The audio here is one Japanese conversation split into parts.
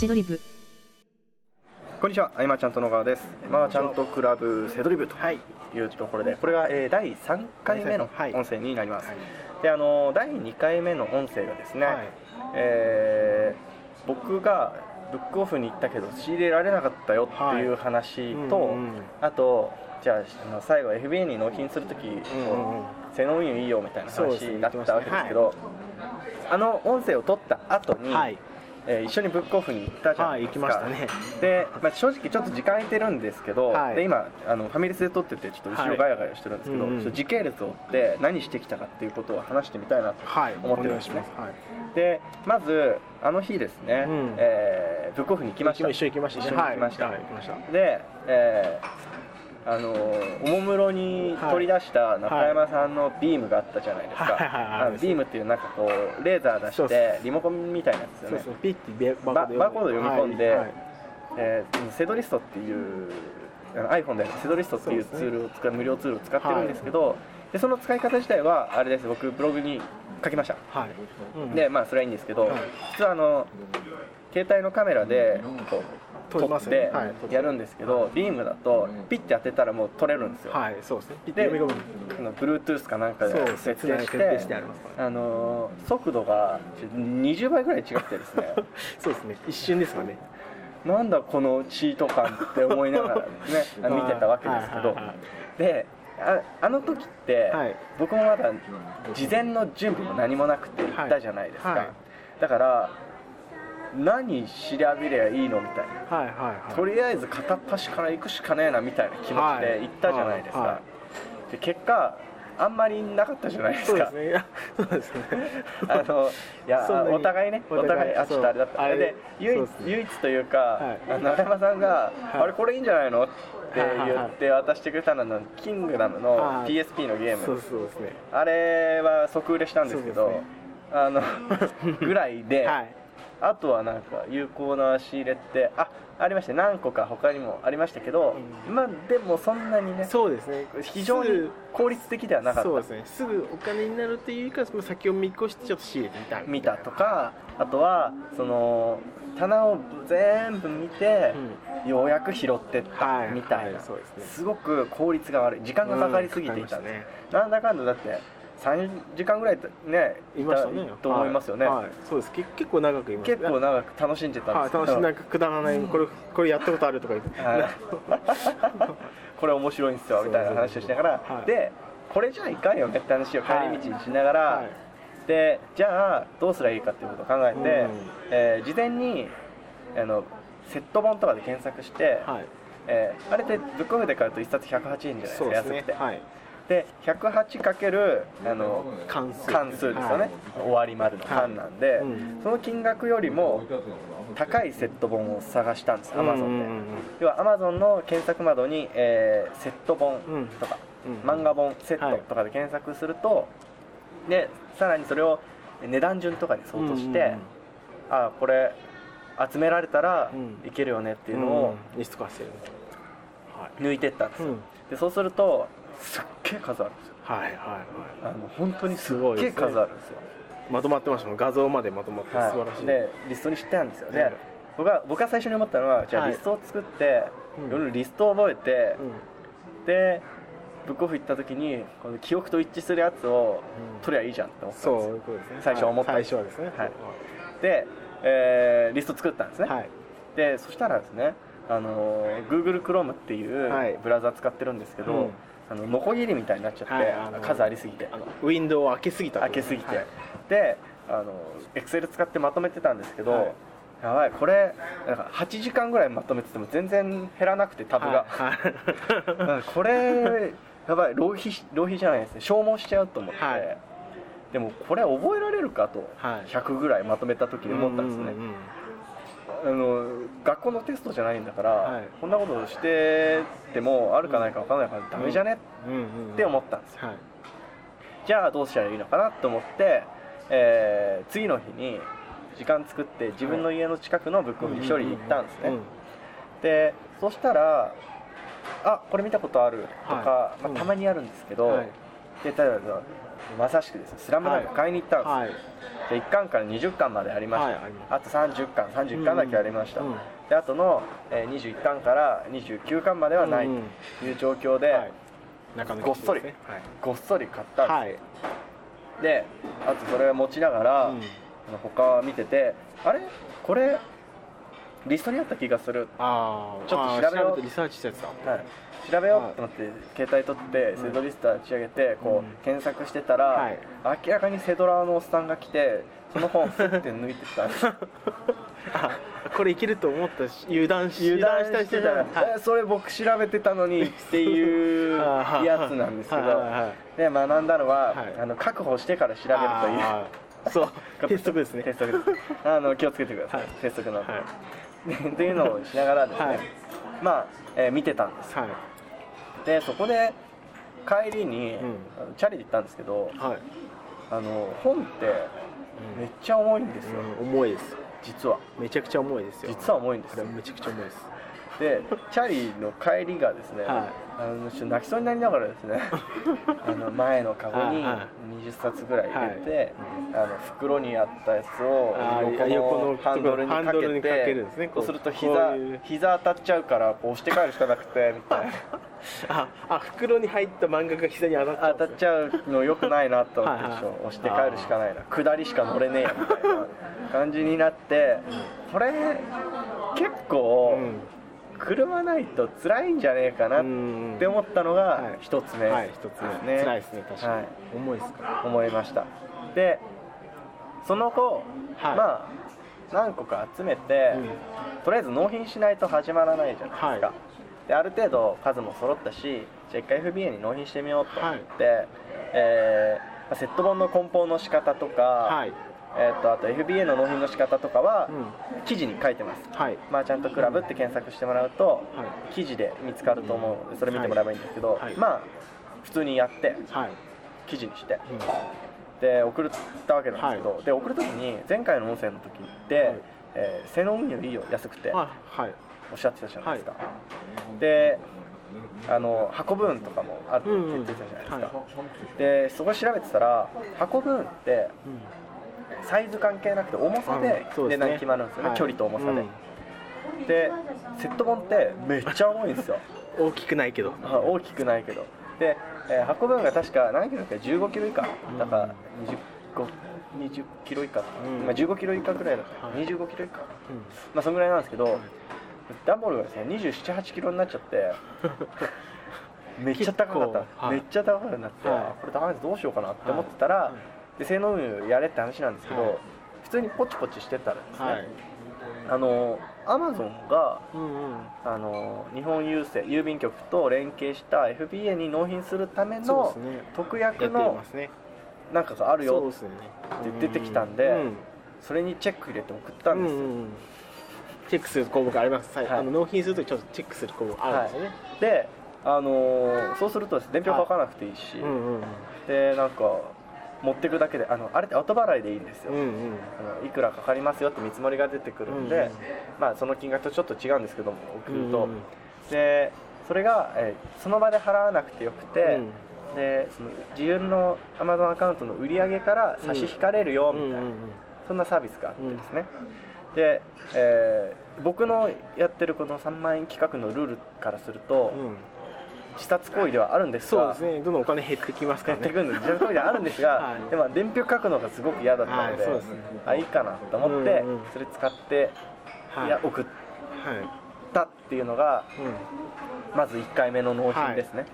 セドリブ。こんにちは、あいまちゃんと野川です。まあちゃんとクラブセドリブとい。うところで、これが、えー第3回目のはい。音声になります。はい。で、あの第2回目の音声がですね、はい。えー僕がブックオフに行ったけど仕入れられなかったよっていう話と、はい。うんうん。あとじゃああの最後 FBA に納品するとき、うんうんうん。性能運用いいよみたいな話だったわけですけど、あの音声を取った後に、はいえー一緒にブックオフに行ったじゃないですか、はい行きましたね。で、まあ、正直ちょっと時間空いてるんですけど、はい。で今あのファミレスで撮っててちょっと後ろガヤガヤしてるんですけど、はい時系列を追って何してきたかっていうことを話してみたいなとはい思ってるんですね。はい。でまずあの日ですね、うん。えーブックオフに行きました。一緒に行きましたね。一緒に行きました、はい。はい行きました。で、えーあのおもむろに取り出した中山さんのビームがあったじゃないですか、はい。はいはいビームっていうなんかこうレーザー出してリモコンみたいなやつですよね。そうそう。ピッてバーコード読み込んで、はい。はい。えーセドリストっていうあの iPhone でセドリストっていうツールを使う無料ツールを使ってるんですけど、でその使い方自体はあれです僕ブログに書きました、はい。うん。でまあそれはいいんですけど、はい。実はあの携帯のカメラでこう撮ります撮ってやるんですけど、ビームだとピッて当てたらもう撮れるんですよ、はいそうですね。ピッてで読み込むあの Bluetooth かなんかでそう設定してしてありますあの速度が20倍ぐらい違ってですね。そうですね。一瞬ですかね。なんだこのチート感って思いながらね 見てたわけですけど。はいはいはい。でああの時って、はい。僕もまだ事前の準備も何もなくて行ったじゃないですか、はい。はい。だから何調べりゃいいのみたいな。はいはいはい。とりあえず片っ端から行くしかねえなみたいな気持ちで行ったじゃないですか、はいはで結果あんまりなかったじゃないですか。そうですね。ね。あのいやお互いねおお互いあちょっとあれだった。あれで唯一ね。唯一というか、はい。中山さんが、はい。あれこれいいんじゃないのって言って渡してくれたのはキングダムのはい PSP のゲーム、そうそうですね。あれは即売れしたんですけどね。あのぐらいで、はいあとはなんか有効な仕入れってあありました何個か他にもありましたけど、うん。まあでもそんなにねそうですね。非常に効率的ではなかった。そうですね。すぐお金になるっていうよりかはその先を見越してちょっと仕入れてみたい見たとかあとはその棚を全部見て、ようやく拾ってったはい。みたいな、すね。すごく効率が悪い。時間がかかりすぎていたんです、うん。かかりなんだかんだだって3時間ぐらいねいましたね。と思いますよね、はい。はい。そうです。け結構長くいました結構長く楽しんでたんはいです。けど、楽しい。なんかくだらないこれこれやったことあるとか言って。はい。これ面白いんですよみたいな話をしながら、はい。でこれじゃいかんよねって話を帰り道にしながら、はい。でじゃあどうすればいいかっていうことを考えて、うん。えー事前にあのセット本とかで検索して、はい。えーあれってブックオフで買うと1冊108円じゃないですかね。安くて、はいで 108× あの関数関数ですよね、はい終わりまでの間なんで、はいうん。その金額よりも高いセット本を探したんですアマゾンで、うんうん。うん要はアマゾンの検索窓に、えーセット本とか、うん。漫画本セットとかで検索すると、でさらにそれを値段順とかに相当して、うんうんうん。ああこれ集められたらうん。いけるよねっていうのをうん。リスト化してるはい。抜いてったんですよ、うん。でそうするとすっげえ数あるんですよ。はいはいはあの本当にすっげえ数あるんですよ。いまとまってましたもん。画像までまとまって素晴らしい。でリストにしてあるんですよ。で、うん。僕は僕が最初に思ったのはじゃあはい。リストを作って、うん。いリストを覚えて、うん。でブックオフ行った時にこの記憶と一致するやつをうん。取りゃいいじゃんって思ったんそうですよ。いうことですね。最初思ったはい。最初はですね。はい。で、えーリスト作ったんですね、はい。でそしたらですねあのー Google Chrome っていうはい。ブラウザ使ってるんですけど、うんあのノコギリみたいになっちゃって、はいあの数ありすぎて。ウィンドウを開けすぎた開けすぎて、はい。であの Excel 使ってまとめてたんですけど、はい。やばいこれなんか8時間ぐらいまとめてても全然減らなくてタブが、はい これやばい浪費し浪費じゃないですね。消耗しちゃうと思って、はい。でもこれ覚えられるかと、はい。100ぐらいまとめた時に思ったんですね、うううんあの学校のテストじゃないんだから、はい。こんなことしててもあるかないか分かんないからダメじゃね、って思ったんですよ。はい。じゃあどうしたらいいのかなと思って、えー次の日に時間作って自分の家の近くのブックオフに一人行ったんですね、うんでそしたらあこれ見たことあるとか、はい。うんまあ、たまにあるんですけど、はい。で例えばまさしくですね「スラムダンク買いに行ったんですで1巻から20巻までありました、はいあと30巻30巻だけありました、であとの、えー21巻から29巻まではないうんという状況で、ごっそりごっそり買ったんです、であとそれを持ちながら、他見ててあれ？これリストにあった気がする、ああちょっと調べよう。リサーチしたやつだ。はい、調べよう。と思って携帯取ってセドリスタ立ち上げてこう検索してたら、はい。明らかにセドラのおっさんが来てその本をスッて抜いてた。これいけると思ったし油断し油断してたら、はい。えそれ僕調べてたのにっていう やつなんですけどで学んだのは、はい。あの確保してから調べるという。そう。鉄則ですね。鉄則です。あの気をつけてください、はい。鉄則なんで、はい っていうのをしながらですね、はい。まあ、えー見てたんです。はい。でそこで帰りに、うん。チャリで行ったんですけどはい。あの本ってめっちゃ重いんですよ、うん重いです。実は。めちゃくちゃ重いですよ。実は重いんですよ。これめちゃくちゃ重いです。でチャリの帰りがですね、はいあの泣きそうになりながらですね。あの前のカゴにはいはい20冊ぐらい入れて、あの袋にあったやつを横横ののハンドルにかハンドルにけかけてねこう。そうするとこ膝膝当たっちゃうからこう押して帰るしかなくてみたいな。ああ袋に入った漫画が膝に当たっちゃう当たっちゃうのよくないなと思ってょ押して帰るしかないな。下りしか乗れねえやみたいな感じになってこれ結構うん車ないと辛いんじゃねえかなうんって思ったのがはい。一つ目。はい一つ目。ね辛いですね確かに、はい。重いですか？ら思いました。でその後、はい。まあ何個か集めて、うん。とりあえず納品しないと始まらないじゃないですか、はい。である程度数も揃ったしじゃあ一回 FBA に納品してみようと思って、はい。えーまあセット本の梱包の仕方とか、はいえー、とあと FBA の納品の仕方とかはうん。記事に書いてます、はい。マーチャントクラブって検索してもらうと、はい。記事で見つかると思う。のでそれ見てもらえばいいんですけど、はい。まあ普通にやってはい、記事にして。うん。で送ったわけなんですけど、で送る時に前回の音声の時って、はい。えー性能運よりいいよ安くておっしゃってたじゃないですか、であの運ぶんとかもあるって言ってたじゃないですか、うんでそこ調べてたら運ぶんってうんサイズ関係なくて重さで値段決まるんですよね。はい。距離と重さで、うん。でセット本ってめっちゃ重いんですよ。大きくないけど。あ大きくないけど。で、えー運ぶんが確か何キロだっけ？15キロ以下。だから25 20キロ以下、うん。まあ、15キロ以下ぐらいだった、はい。25キロ以下。うん。まあそんぐらいなんですけど、ダンボールがですね278キロになっちゃって めっちゃ高かった、はい。めっちゃ高くなって、はい。あこれダメです。どうしようかなって思ってたら、はいで性能運やれって話なんですけど、はい。普通にポチポチしてたらですね、はい。あのアマゾンがうんうん。あの日本郵政郵便局と連携した FBA に納品するための特約のなんかがあるよって出てきたんでうんそれにチェック入れて送ったんですよ、うんうんうん。チェックする項目あります、はい。はい。あの納品するときちょっとチェックする項目あるんですよね、であのーそうするとです。ね伝票書かなくていいし、うんうんうん。でなんか持っていくだけであのあれって後払いでいいんですよ、うんうん。あのいくらかかりますよって見積もりが出てくるんで、うんうん。まあ、その金額とちょっと違うんですけども送ると、うんうんでそれが、えーその場で払わなくてよくて、でその自分の Amazon アカウントの売り上げから差し引かれるよみたいな、うんうんうん。そんなサービスがあってですね、で、えー僕のやってるこの3万円企画のルールからすると、うん自殺行為ではあるんですがそうですね。どんどんお金減ってきますかやってらねくるんで自殺行為ではあるんですが、はい。でも伝票書くのがすごく嫌だったので,、はいですね。あいいかなと思って、うんうんそれ使って、はい。いや送っはいたっていうのがうんまず1回目の納品ですね、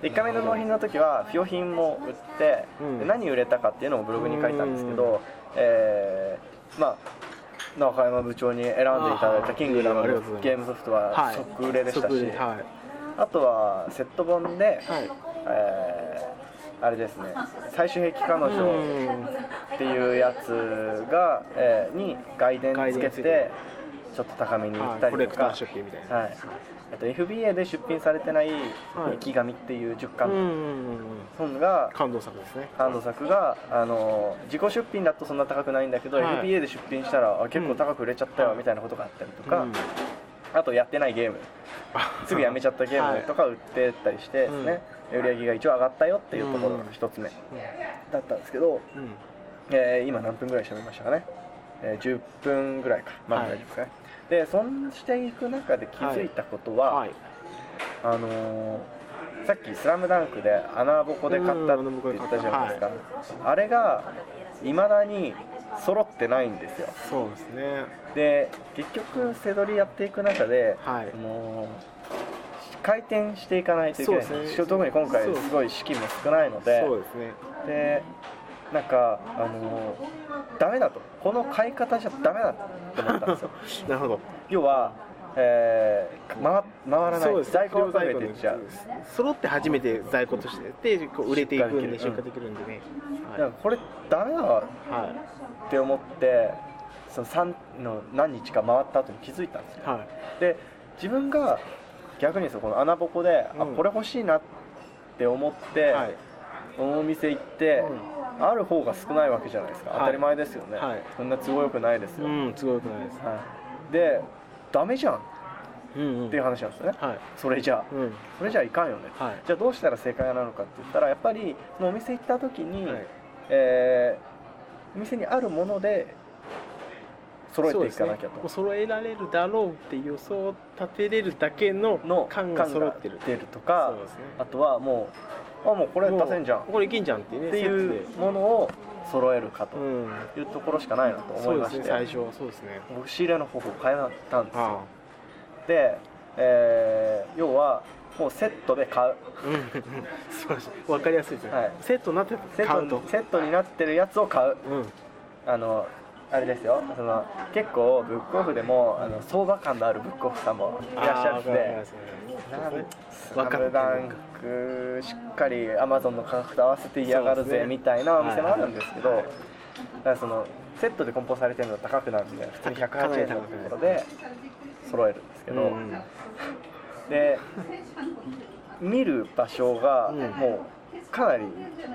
で1回目の納品の時は不用品も売って、うん。で何売れたかっていうのをブログに書いたんですけど、えーまあ中山部長に選んでいただいたキングダムのゲームソフトははい即売れでしたし、あとはセット本で、はい。えーあれですね最終兵器彼女うん。っていうやつが、えーに外伝つけてて。ちょっと高めに売はいったりとか、コレクター出品みたいな。はい、あと FBA で出品されてないはい「生き紙」っていう10うん巻本が感動作ですね。ハンド作があの自己出品だとそんな高くないんだけど、はい。FBA で出品したらあ結構高く売れちゃったようんみたいなことがあったりとか、うんあとやってないゲーム。すぐやめちゃったゲームとか売ってたりしてですね、売り上げが一応上がったよっていうところが一つ目だったんですけど、うん。えー今何分ぐらい喋りましたかね、えー10分ぐらいか。まあはい。大丈夫ですかね、でそんしていく中で気づいたことは、はい。あのーさっき「スラムダンクで穴ぼこで買ったって言ったじゃないですか、あれがいまだに揃ってないんですよ。そうですね。で結局背取りやっていく中で、はい。その回転していかないといけない。そうですね。特に今回すごい資金も少ないので。そうですね。でなんかあのダメだと。この買い方じゃダメだって思ったんですよ。なるほど。要は、えー回回らない。在庫が増えていっちゃう。揃って初めて在庫としてでこう売れていくんで出出荷できるんでね。だからこれダメだわ。はいって思ってその3の何日か回った後に気づいたんですよ。はい。で自分が逆にそこの穴ぼこで、あうん。これ欲しいなって思って、はい。お店行って、ある方が少ないわけじゃないですか、はい。当たり前ですよね、はい。そんな都合よくないですよ、うん都合よくないです。はい、でダメじゃん。っうんうん。ていう話なんですよね、はい。それじゃあ。うん。それじゃあいかんよね、はい。じゃあどうしたら正解なのかって言ったらやっぱりそのお店行った時に、はい。えーお店にあるもので揃えていかなきゃと、ね。揃えられるだろうっていう予想を立てれるだけのの感が揃ってる。出るとかね。あとはもうあもうこれ出せんじゃん。これいけんじゃんっていうねていうものを揃えるかとうんいうところしかないなと思いますして、ね最初。はそうですね。僕仕入れの方法を変えたんですよ。あ。で、えー要はもうセットで買う。素晴らしいわかりやすいですね、はい。セットになってセットセットになってるやつを買う。うん。あのあれですよ。その結構ブックオフでもあの相場感のあるブックオフさんもいらっしゃるんあーわかりでスラムダンクしっかりアマゾンの価格と合わせて嫌がるぜみたいなお店もあるんですけど、はい。だからそのセットで梱包されてるの高くなるんで普通に108円のところで揃えるんですけど、うんで見る場所がうん。もうかなり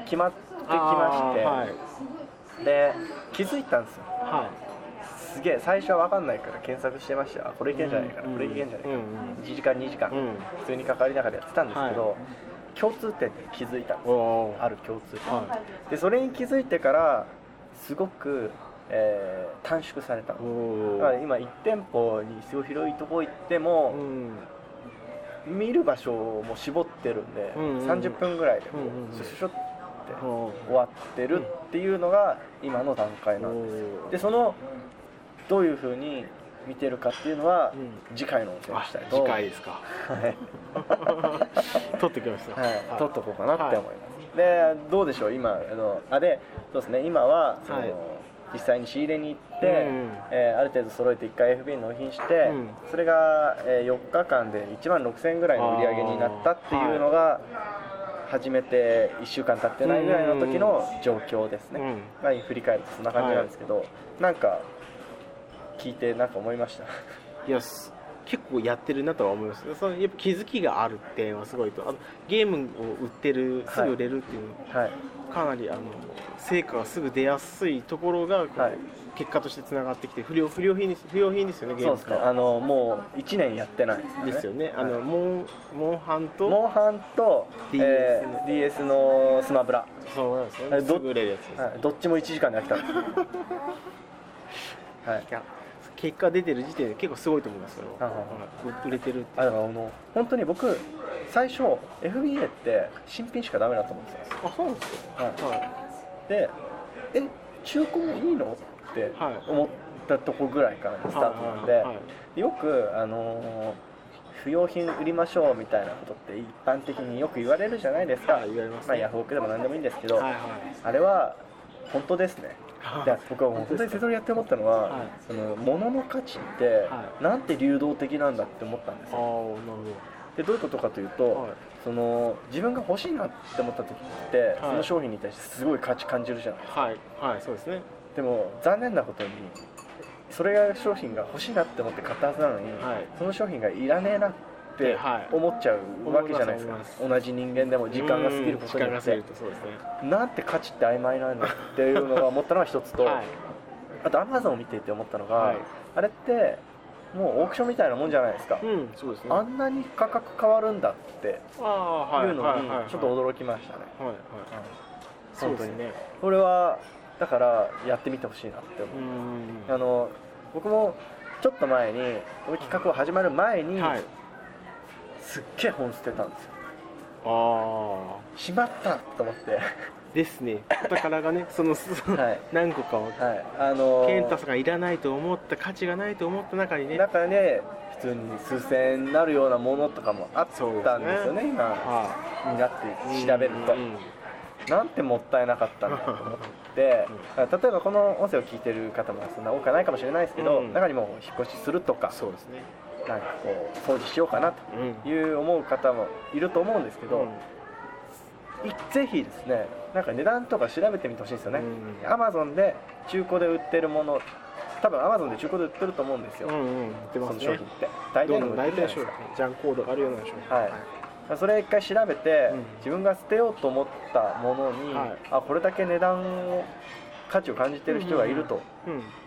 決まってきまして、はい。で気づいたんですよ。はすげえ最初は分かんないから検索してましたあこれいけんじゃないかな、うん。これいけんじゃないかな、うん1時間2時間、うん。普通にかかりながらやってたんですけど、は共通点で気づいたんですおおある共通点、はでそれに気づいてからすごく、えー短縮されただから今1店舗にすごい広いとこ行ってもう、ん見る場所も絞ってるんで、うんうんうん。30分ぐらいでもうシュシュシュって終わってるっていうのが今の段階なんですでそのどういうふうに見てるかっていうのは、うん。次回の音声にあしたいと。次回ですか。はい、取ってきました。はい、撮っとこうかなって思います、でどうでしょう？今あのあでそうですね。今はその、はい実際に仕入れに行って、うん。えーある程度揃えて1回 FB 納品して、うん。それが、えー4日間で1万6000円ぐらいの売り上げになったっていうのが、始めて1週間経ってないぐらいの時の状況ですね、うん。まあ、振り返るとそんな感じなんですけど、なんか聞いてなんか思いました？いやす結構やってるなとは思います。そのやっぱ気づきがあるっていうのはすごいと。あとゲームを売ってるすぐ売れるっていうのははい。かなりあの成果がすぐ出やすいところがこう、はい。結果としてつながってきて不良不良品です不良品ですよねゲームそうですね。あのもう1年やってないですよね。ですよね、あのはいモンモンハンとモンハンと DS えー DS のスマブラ、そうなんですね。すぐ売れるやつです、はい、どっちも1時間で飽きたんです はい結果出てる時点で結構すごいと思います売れてるあだからあの本当に僕最初 FBA って新品しかダメだと思ってたんですよ。あそうなんですか。はい。はでえ中古もいいの？ってはい。思ったとこぐらいからのスタートなんで、よくあのー不要品売りましょうみたいなことって一般的によく言われるじゃないですか、はい言われますね。まあ、ヤフオクでも何でもいいんですけど、はいはい。あれは本当ですね。はいで僕はもう本当にセトリやって思ったのは、はい。その物の価値ってはなんて流動的なんだって思ったんですよ。でどういうことかというと、はい。その自分が欲しいなって思った時って、はい。その商品に対してすごい価値感じるじゃないはい。はい。そうですね。でも残念なことにそれが商品が欲しいなって思って買ったはずなのに、はい。その商品がいらねえなってはい。思っちゃうわけじゃないですか、同じ人間でも時間が過ぎることによって。ね。なんて価値って曖昧なんだっていうのが思ったのが一つと、はい。あとアマゾンを見ていて思ったのが、はい。あれってもうオークションみたいなもんじゃないですか、うんそうですね。あんなに価格変わるんだっていいうのにちょっと驚きましたね、はいはい。そうですね。これはだからやってみてほしいなって思う。う、ん。あの僕もちょっと前にこの企画を始まる前に、はいすっげえ本捨てたんですよ。ああしまったと思って。ですね。お宝がねその はい。何個かをはい。あの健太さんがいらないと思った価値がないと思った中にね。中で普通に数千円になるようなものとかもあったんですよね今。はになってい調べると、うんなんてもったいなかったんだと思って、例えばこの音声を聞いてる方もそんな多くはないかもしれないですけど、うん。中にも引っ越しするとか。そうですねなんかこう掃除しようかなとうんいう思う方もいると思うんですけど、いぜひですねなんか値段とか調べてみてほしいんですよね、うん。アマゾンで中古で売ってるもの多分アマゾンで中古で売ってると思うんですよ、うんうん。その商品って。大ど体の？売ってるじゃないですか。品。ジャンコードがあるような商品。はい。それ一回調べて、うん。自分が捨てようと思ったものに、はい。あこれだけ値段を価値を感じてる人がいると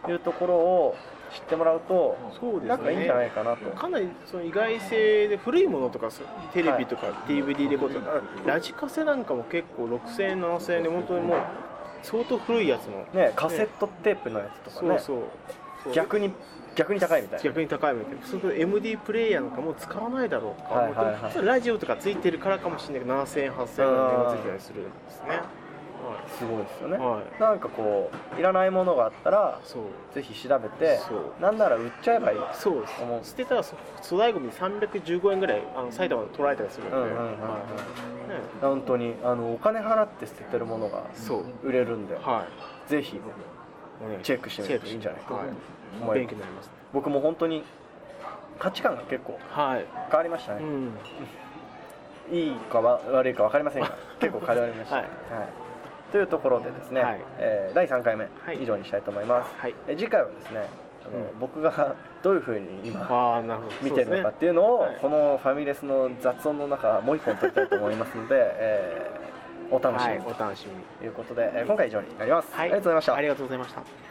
うん。いうところを知ってもらうと、そうですね。なんかいいんじゃないかなと、かなりその意外性で古いものとかテレビとか DVD レコードとか、ラジカセなんかも結構6000円7000円で本当にもう相当古いやつのね、カセットテープのやつとかね。そうそう。逆に逆に高いみたいな。逆に高いみたいな。そうすると MD プレイヤーなんかもう使わないだろうとか。はいはいはい。ラジオとかついてるからかもしれないけど7000円8000円がついてたりするんですねすごいですよね、はい、はい、なんかこういらないものがあったらぜひ調べてなんなら売っちゃえばいいそうです。思う。捨てたらそ粗大ごみ315円ぐらいあの埼玉で取られたりするんで、うんうんうんうん。はい。ね。本当にあのお金払って捨ててるものが売れるんではい。ぜひチェックしてみるとい。いんじゃないかとはい。勉強になります。僕も本当に価値観が結構はい、変わりましたね、うん、いいかわ悪いか分かりませんが 結構変わりました、はいというところでですね、はい。えー第3回目はい。以上にしたいと思います、はい。え次回はですねあの、うん。僕が どういうふうに今見てるのかっていうのをはいこのファミレスの雑音の中もう一本撮りたいと思いますので、えーお楽しみはいにお楽しみに。ということで、えー今回以上になります、はい。ありがとうございました。ありがとうございました